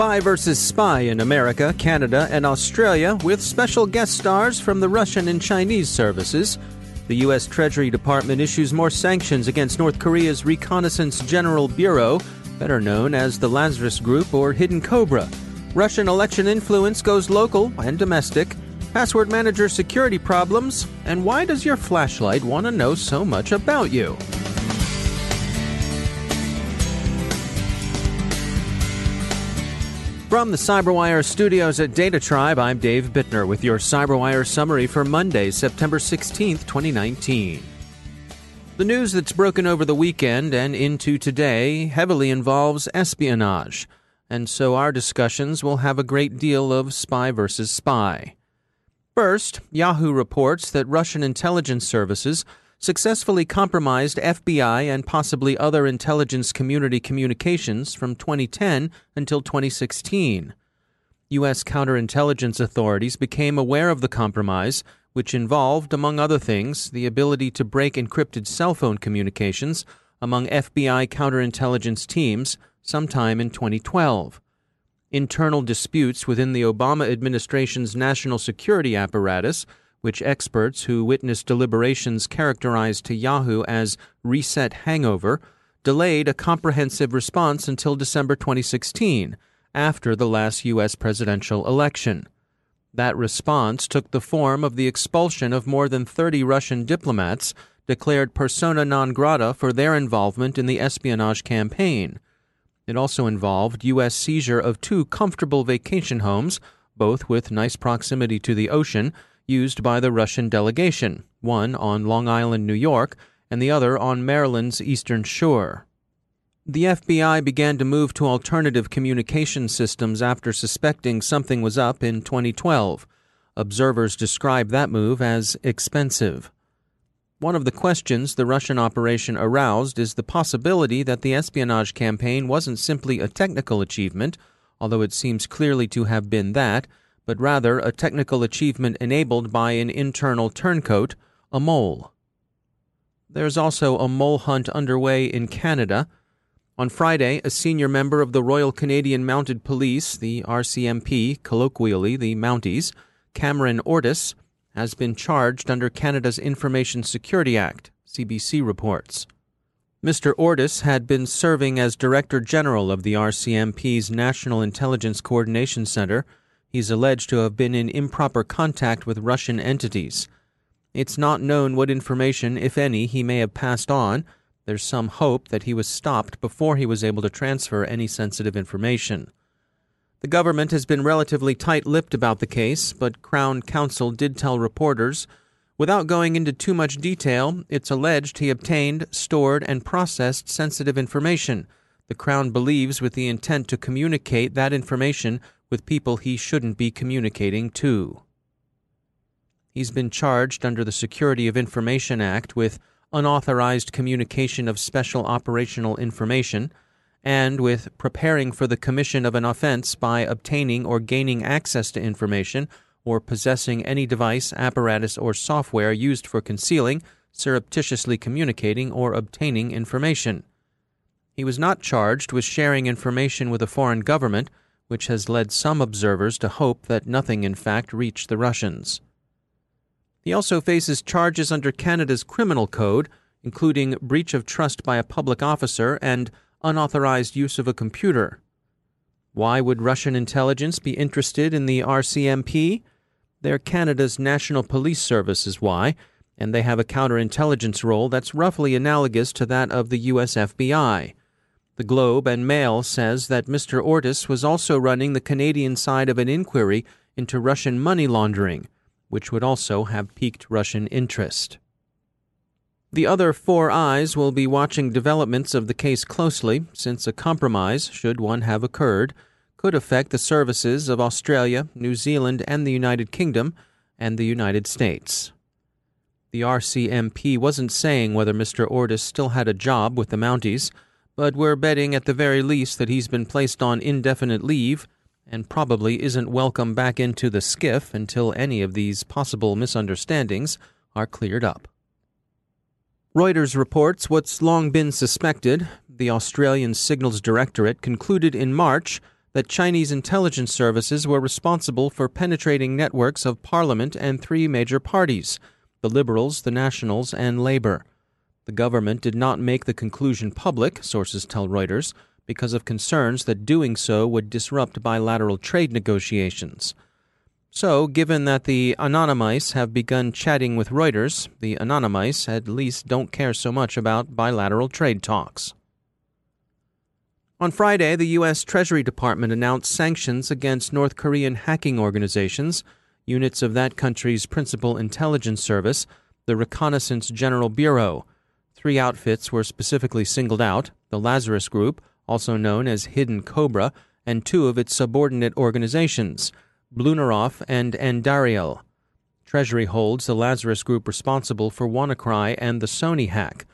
Spy vs. Spy in America, Canada, and Australia, with special guest stars from the Russian and Chinese services. The U.S. Treasury Department issues more sanctions against North Korea's Reconnaissance General Bureau, better known as the Lazarus Group or Hidden Cobra. Russian election influence goes local and domestic. Password manager security problems. And why does your flashlight want to know so much about you? From the CyberWire studios at Data Tribe, I'm Dave Bittner with your CyberWire summary for Monday, September 16th, 2019. The news that's broken over the weekend and into today heavily involves espionage, and so our discussions will have a great deal of spy versus spy. First, Yahoo reports that Russian intelligence services successfully compromised FBI and possibly other intelligence community communications from 2010 until 2016. U.S. counterintelligence authorities became aware of the compromise, which involved, among other things, the ability to break encrypted cell phone communications among FBI counterintelligence teams sometime in 2012. Internal disputes within the Obama administration's national security apparatus which experts who witnessed deliberations characterized to Yahoo as reset hangover, delayed a comprehensive response until December 2016, after the last U.S. presidential election. That response took the form of the expulsion of more than 30 Russian diplomats declared persona non grata for their involvement in the espionage campaign. It also involved U.S. seizure of two comfortable vacation homes, both with nice proximity to the ocean, used by the Russian delegation, one on Long Island, New York, and the other on Maryland's eastern shore. The FBI began to move to alternative communication systems after suspecting something was up in 2012. Observers describe that move as expensive. One of the questions the Russian operation aroused is the possibility that the espionage campaign wasn't simply a technical achievement, although it seems clearly to have been that, but rather a technical achievement enabled by an internal turncoat, a mole. There's also a mole hunt underway in Canada. On Friday, a senior member of the Royal Canadian Mounted Police, the RCMP, colloquially the Mounties, Cameron Ortis, has been charged under Canada's Information Security Act, CBC reports. Mr. Ortis had been serving as Director General of the RCMP's National Intelligence Coordination Center He's alleged to have been in improper contact with Russian entities. It's not known what information, if any, he may have passed on. There's some hope that he was stopped before he was able to transfer any sensitive information. The government has been relatively tight lipped about the case, but Crown Counsel did tell reporters Without going into too much detail, it's alleged he obtained, stored, and processed sensitive information. The Crown believes with the intent to communicate that information with people he shouldn't be communicating to. He's been charged under the Security of Information Act with unauthorized communication of special operational information and with preparing for the commission of an offense by obtaining or gaining access to information or possessing any device, apparatus, or software used for concealing, surreptitiously communicating or obtaining information. He was not charged with sharing information with a foreign government, which has led some observers to hope that nothing in fact reached the Russians. He also faces charges under Canada's criminal code, including breach of trust by a public officer and unauthorized use of a computer. Why would Russian intelligence be interested in the RCMP? They're Canada's National Police Service, is why, and they have a counterintelligence role that's roughly analogous to that of the US FBI. The Globe and Mail says that Mr. Ortis was also running the Canadian side of an inquiry into Russian money laundering, which would also have piqued Russian interest. The other four eyes will be watching developments of the case closely, since a compromise, should one have occurred, could affect the services of Australia, New Zealand, and the United Kingdom, and the United States. The RCMP wasn't saying whether Mr. Ortis still had a job with the Mounties but we're betting at the very least that he's been placed on indefinite leave and probably isn't welcome back into the SCIF until any of these possible misunderstandings are cleared up. Reuters reports what's long been suspected. The Australian Signals Directorate concluded in March that Chinese intelligence services were responsible for penetrating networks of Parliament and three major parties the Liberals, the Nationals, and Labour. The government did not make the conclusion public, sources tell Reuters, because of concerns that doing so would disrupt bilateral trade negotiations. So, given that the Anonymice have begun chatting with Reuters, the Anonymice at least don't care so much about bilateral trade talks. On Friday, the U.S. Treasury Department announced sanctions against North Korean hacking organizations, units of that country's principal intelligence service, the Reconnaissance General Bureau, Three outfits were specifically singled out the Lazarus Group, also known as Hidden Cobra, and two of its subordinate organizations, Bluenoroff and Andariel. Treasury holds the Lazarus Group responsible for WannaCry and the Sony hack.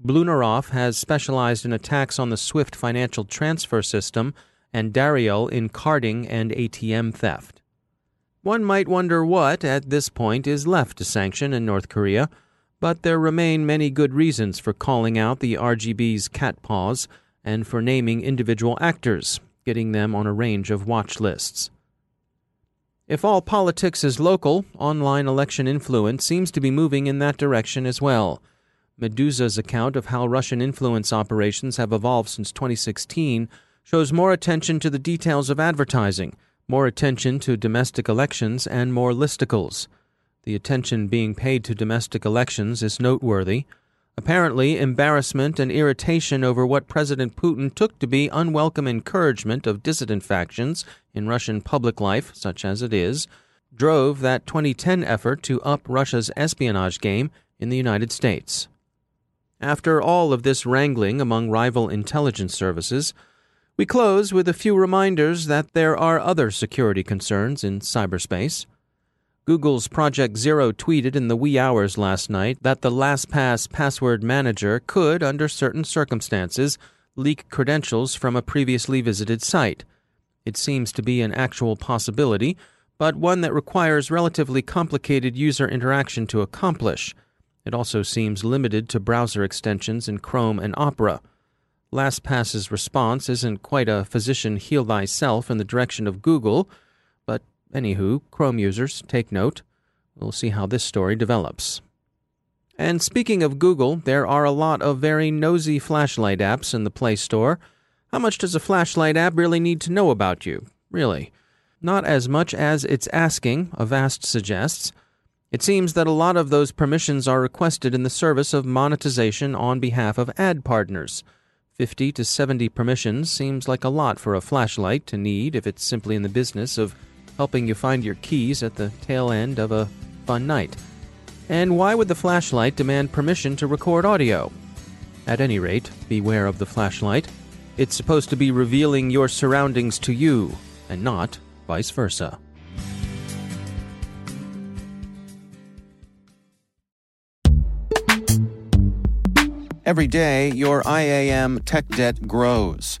Bluenoroff has specialized in attacks on the SWIFT financial transfer system, and Andariel in carding and ATM theft. One might wonder what, at this point, is left to sanction in North Korea but there remain many good reasons for calling out the RGB's cat paws and for naming individual actors, getting them on a range of watch lists. If all politics is local, online election influence seems to be moving in that direction as well. Meduza's account of how Russian influence operations have evolved since 2016 shows more attention to the details of advertising, more attention to domestic elections, and more listicles. The attention being paid to domestic elections is noteworthy. Apparently, embarrassment and irritation over what President Putin took to be unwelcome encouragement of dissident factions in Russian public life, such as it is, drove that 2010 effort to up Russia's espionage game in the United States. After all of this wrangling among rival intelligence services, we close with a few reminders that there are other security concerns in cyberspace. Google's Project Zero tweeted in the wee hours last night that the LastPass password manager could, under certain circumstances, leak credentials from a previously visited site. It seems to be an actual possibility, but one that requires relatively complicated user interaction to accomplish. It also seems limited to browser extensions in Chrome and Opera. LastPass's response isn't quite a physician heal thyself in the direction of Google, Anywho, Chrome users, take note. We'll see how this story develops. And speaking of Google, there are a lot of very nosy flashlight apps in the Play Store. How much does a flashlight app really need to know about you? Really? Not as much as it's asking, Avast suggests. It seems that a lot of those permissions are requested in the service of monetization on behalf of ad partners. 50 to 70 permissions seems like a lot for a flashlight to need if it's simply in the business of helping you find your keys at the tail end of a fun night. And why would the flashlight demand permission to record audio? At any rate, beware of the flashlight. It's supposed to be revealing your surroundings to you, and not vice versa. Every day, your IAM tech debt grows.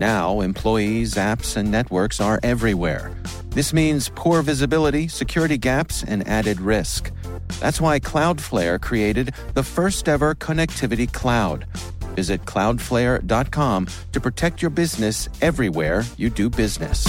Now, employees, apps, and networks are everywhere. This means poor visibility, security gaps, and added risk. That's why Cloudflare created the first ever connectivity cloud. Visit cloudflare.com to protect your business everywhere you do business.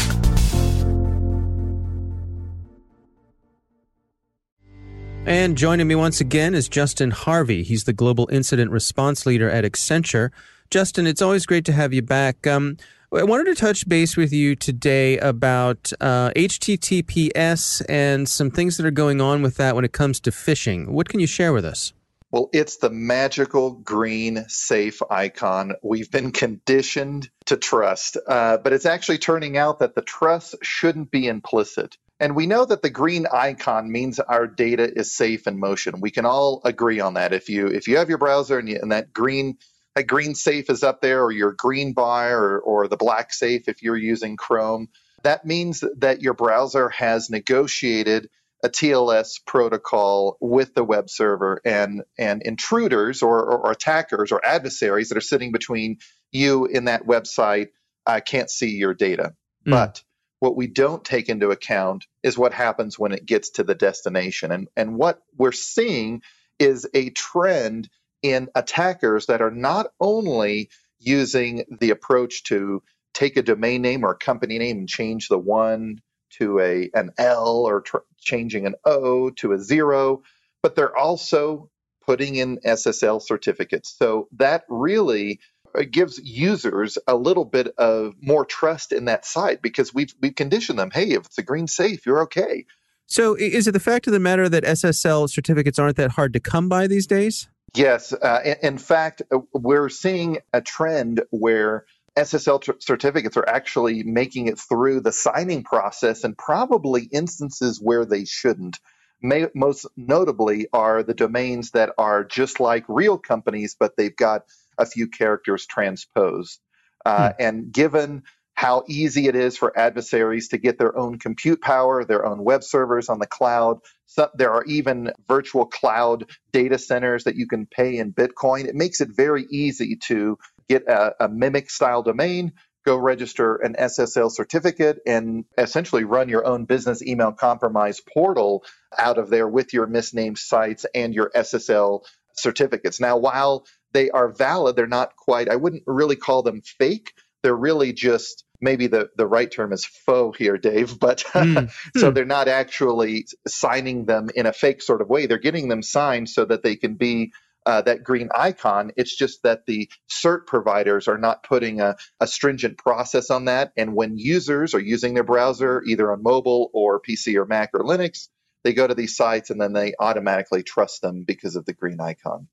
And joining me once again is Justin Harvey. He's the Global Incident Response Leader at Accenture. Justin, it's always great to have you back. Um, I wanted to touch base with you today about uh, HTTPS and some things that are going on with that when it comes to phishing. What can you share with us? Well, it's the magical green safe icon we've been conditioned to trust. Uh, but it's actually turning out that the trust shouldn't be implicit. And we know that the green icon means our data is safe in motion. We can all agree on that. If you if you have your browser and, you, and that green that green safe is up there, or your green bar, or, or the black safe if you're using Chrome, that means that your browser has negotiated a TLS protocol with the web server, and and intruders or, or, or attackers or adversaries that are sitting between you in that website uh, can't see your data. Mm. But what we don't take into account is what happens when it gets to the destination. And, and what we're seeing is a trend in attackers that are not only using the approach to take a domain name or a company name and change the one to a an L or tr- changing an O to a zero, but they're also putting in SSL certificates. So that really uh, gives users a little bit of more trust in that site because we've we've conditioned them. Hey, if it's a green safe, you're okay. So, is it the fact of the matter that SSL certificates aren't that hard to come by these days? Yes. Uh, in, fact, uh, we're seeing a trend where SSL tr- certificates are actually making it through the signing process and probably instances where they shouldn't. May, most notably are the domains that are just like real companies, but they've got a few characters transposed. Uh, hmm. And given how easy it is for adversaries to get their own compute power, their own web servers on the cloud. So there are even virtual cloud data centers that you can pay in Bitcoin. It makes it very easy to get a, a mimic style domain, go register an SSL certificate, and essentially run your own business email compromise portal out of there with your misnamed sites and your SSL certificates. Now, while they are valid. They're not quite, I wouldn't really call them fake. They're really just maybe the, the right term is faux here, Dave, but mm. so hmm. they're not actually signing them in a fake sort of way. They're getting them signed so that they can be uh, that green icon. It's just that the cert providers are not putting a, a, stringent process on that. And when users are using their browser, either on mobile or PC or Mac or Linux, they go to these sites and then they automatically trust them because of the green icon.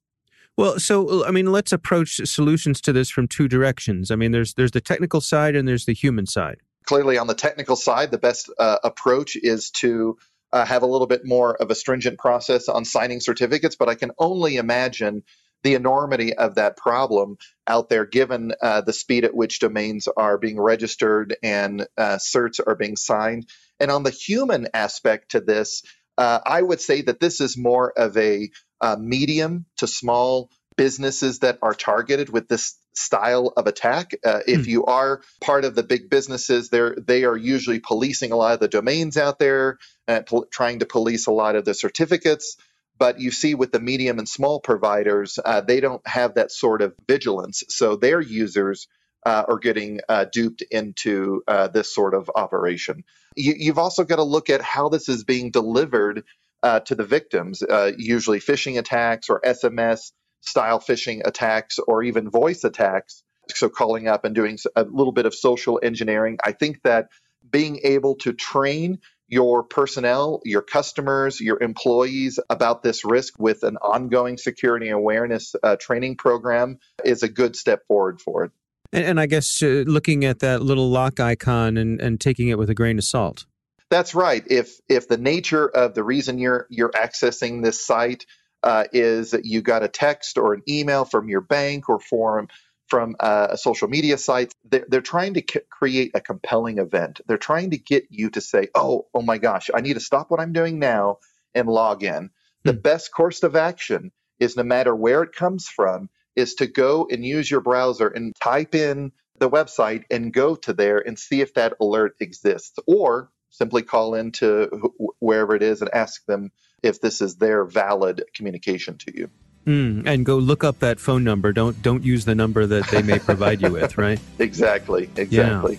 Well, so I mean, let's approach solutions to this from two directions. I mean, there's there's the technical side and there's the human side. Clearly, on the technical side, the best uh, approach is to uh, have a little bit more of a stringent process on signing certificates. But I can only imagine the enormity of that problem out there, given uh, the speed at which domains are being registered and uh, certs are being signed. And on the human aspect to this, uh, I would say that this is more of a uh, medium to small businesses that are targeted with this style of attack. Uh, if Hmm. you are part of the big businesses, they're they are usually policing a lot of the domains out there and pol- trying to police a lot of the certificates. But you see, with the medium and small providers, uh, they don't have that sort of vigilance, so their users uh, are getting uh, duped into uh, this sort of operation. You, you've also got to look at how this is being delivered uh, to the victims, uh, usually phishing attacks or SMS style phishing attacks or even voice attacks. So, calling up and doing a little bit of social engineering. I think that being able to train your personnel, your customers, your employees about this risk with an ongoing security awareness uh, training program is a good step forward for it. And, and I guess uh, looking at that little lock icon and, and taking it with a grain of salt. That's right. If if the nature of the reason you're you're accessing this site uh, is that you got a text or an email from your bank or from from uh, a social media site, they're, they're trying to c- create a compelling event. They're trying to get you to say, "Oh, oh my gosh, I need to stop what I'm doing now and log in." The Hmm. best course of action is no matter where it comes from, is to go and use your browser and type in the website and go to there and see if that alert exists, or simply call into wh- wherever it is and ask them if this is their valid communication to you. Mm, and go look up that phone number. Don't don't use the number that they may provide you with, right? Exactly, exactly.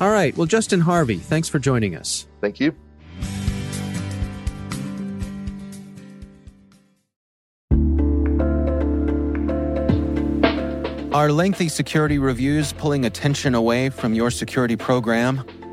All right. Well, Justin Harvey, thanks for joining us. Thank you. Are lengthy security reviews pulling attention away from your security program?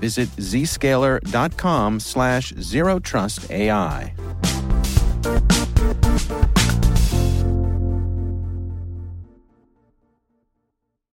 Visit zscaler.com slash zero trust AI.